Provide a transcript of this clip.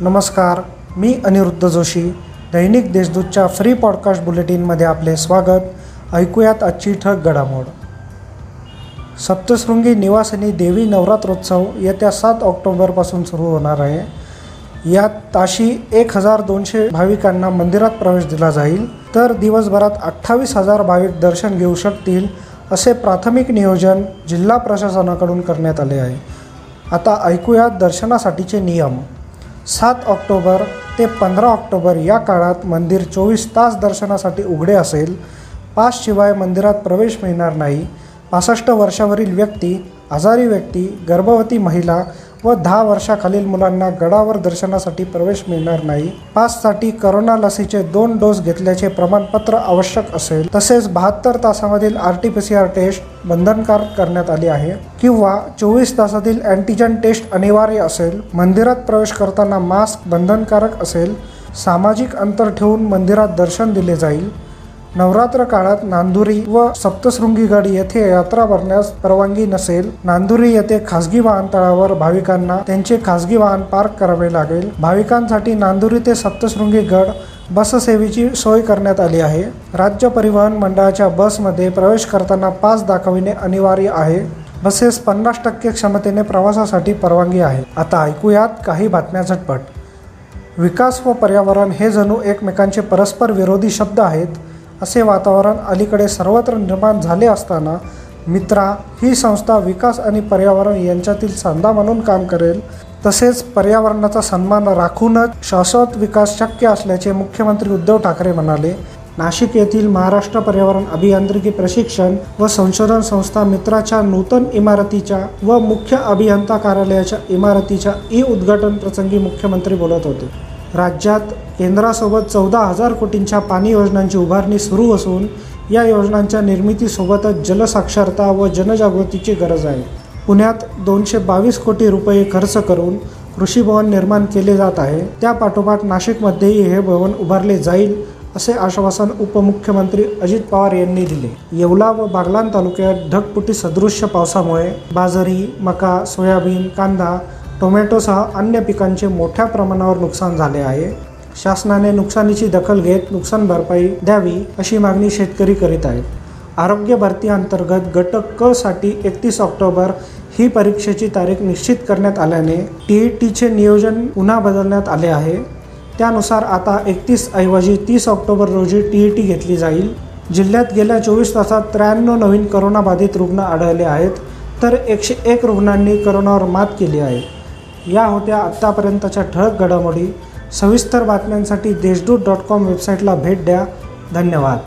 नमस्कार मी अनिरुद्ध जोशी दैनिक देशदूतच्या free podcast बुलेटिनमध्ये आपले स्वागत. ऐकूयात आजची ठक घडामोड. सप्तशृंगी निवासिनी देवी नवरात्रोत्सव येत्या सात ऑक्टोबरपासून सुरू होणार आहे. यात ताशी एक हजार दोनशे भाविकांना मंदिरात प्रवेश दिला जाईल तर दिवसभरात अठ्ठावीस हजार भाविक दर्शन घेऊ शकतील असे प्राथमिक नियोजन जिल्हा प्रशासनाकडून करण्यात आले आहे. आता ऐकूयात दर्शनासाठीचे नियम. सात ऑक्टोबर ते पंधरा ऑक्टोबर या काळात मंदिर चोवीस तास दर्शनासाठी उघडे असेल. पासशिवाय मंदिरात प्रवेश मिळणार नाही. पासष्ट वर्षावरील व्यक्ती आजारी व्यक्ती गर्भवती महिला व दहा वर्षाखालील मुलांना गडावर दर्शनासाठी प्रवेश मिळणार नाही. पाससाठी करोना लसीचे दोन डोस घेतल्याचे प्रमाणपत्र आवश्यक असेल तसेच बहात्तर तासामधील R T P C R test बंधनकारक करण्यात आली आहे किंवा चोवीस तासातील अँटीजन टेस्ट अनिवार्य असेल मंदिरात प्रवेश करताना मास्क बंधनकारक असेल सामाजिक अंतर ठेवून मंदिरात दर्शन दिले जाईल नवरात्र काळात नांदुरी व सप्तशृंगीगड येथे यात्रा भरण्यास परवानगी नसेल नांदुरी येथे खासगी वाहनतळावर भाविकांना त्यांचे खासगी वाहन पार्क करावे लागेल. भाविकांसाठी नांदुरी ते सप्तशृंगीगड बससेवेची सोय करण्यात आली आहे. राज्य परिवहन मंडळाच्या बसमध्ये प्रवेश करताना पास दाखविणे अनिवार्य आहे. बसेस पन्नास टक्के क्षमतेने प्रवासासाठी परवानगी आहे आता ऐकूयात काही बातम्या झटपट. विकास व पर्यावरण हे जणू एकमेकांचे परस्पर विरोधी शब्द आहेत. असे वातावरण अलीकडे सर्वत्र निर्माण झाले असताना मित्रा ही संस्था विकास आणि पर्यावरण यांच्यातील सांधा म्हणून काम करेल. तसेच पर्यावरणाचा सन्मान राखूनच शाश्वत विकास शक्य असल्याचे मुख्यमंत्री उद्धव ठाकरे म्हणाले. नाशिक येथील महाराष्ट्र पर्यावरण अभियांत्रिकी प्रशिक्षण व संशोधन संस्था मित्राच्या नूतन इमारतीच्या व मुख्य अभियंता कार्यालयाच्या इमारतीच्या ई उद्घाटन प्रसंगी मुख्यमंत्री बोलत होते. राज्यात केंद्रासोबत चौदा हजार कोटींच्या पाणी योजनांची उभारणी सुरू असून या योजनांच्या निर्मितीसोबतच जलसाक्षरता व जनजागृतीची गरज आहे. पुण्यात दोनशे बावीस कोटी रुपये खर्च करून कृषी भवन निर्माण केले जात आहे. त्यापाठोपाठ नाशिकमध्येही हे भवन उभारले जाईल असे आश्वासन उपमुख्यमंत्री अजित पवार यांनी दिले. येवला व बागलान तालुक्यात ढगपुटी सदृश्य पावसामुळे बाजरी मका सोयाबीन कांदा टोमॅटोसह अन्य पिकांचे मोठ्या प्रमाणावर नुकसान झाले आहे. शासनाने नुकसानीची दखल घेत नुकसान भरपाई द्यावी अशी मागणी शेतकरी करीत आहेत. आरोग्य भरती अंतर्गत गट क साठी एकतीस ऑक्टोबर ही परीक्षेची तारीख निश्चित करण्यात आल्याने टी ई टीचे नियोजन पुन्हा बदलण्यात आले आहे. त्यानुसार आता एकतीस ऐवजी तीस ऑक्टोबर रोजी टी ई टी घेतली जाईल. जिल्ह्यात गेल्या चोवीस तासात त्र्याण्णव नवीन करोनाबाधित रुग्ण आढळले आहेत तर एकशे एक रुग्णांनी करोनावर मात केली आहे. या होत्या आत्तापर्यंतच्या ठळक घडामोडी. सविस्तर बातम्यांसाठी देशदूत डॉट कॉम वेबसाईटला भेट द्या. धन्यवाद.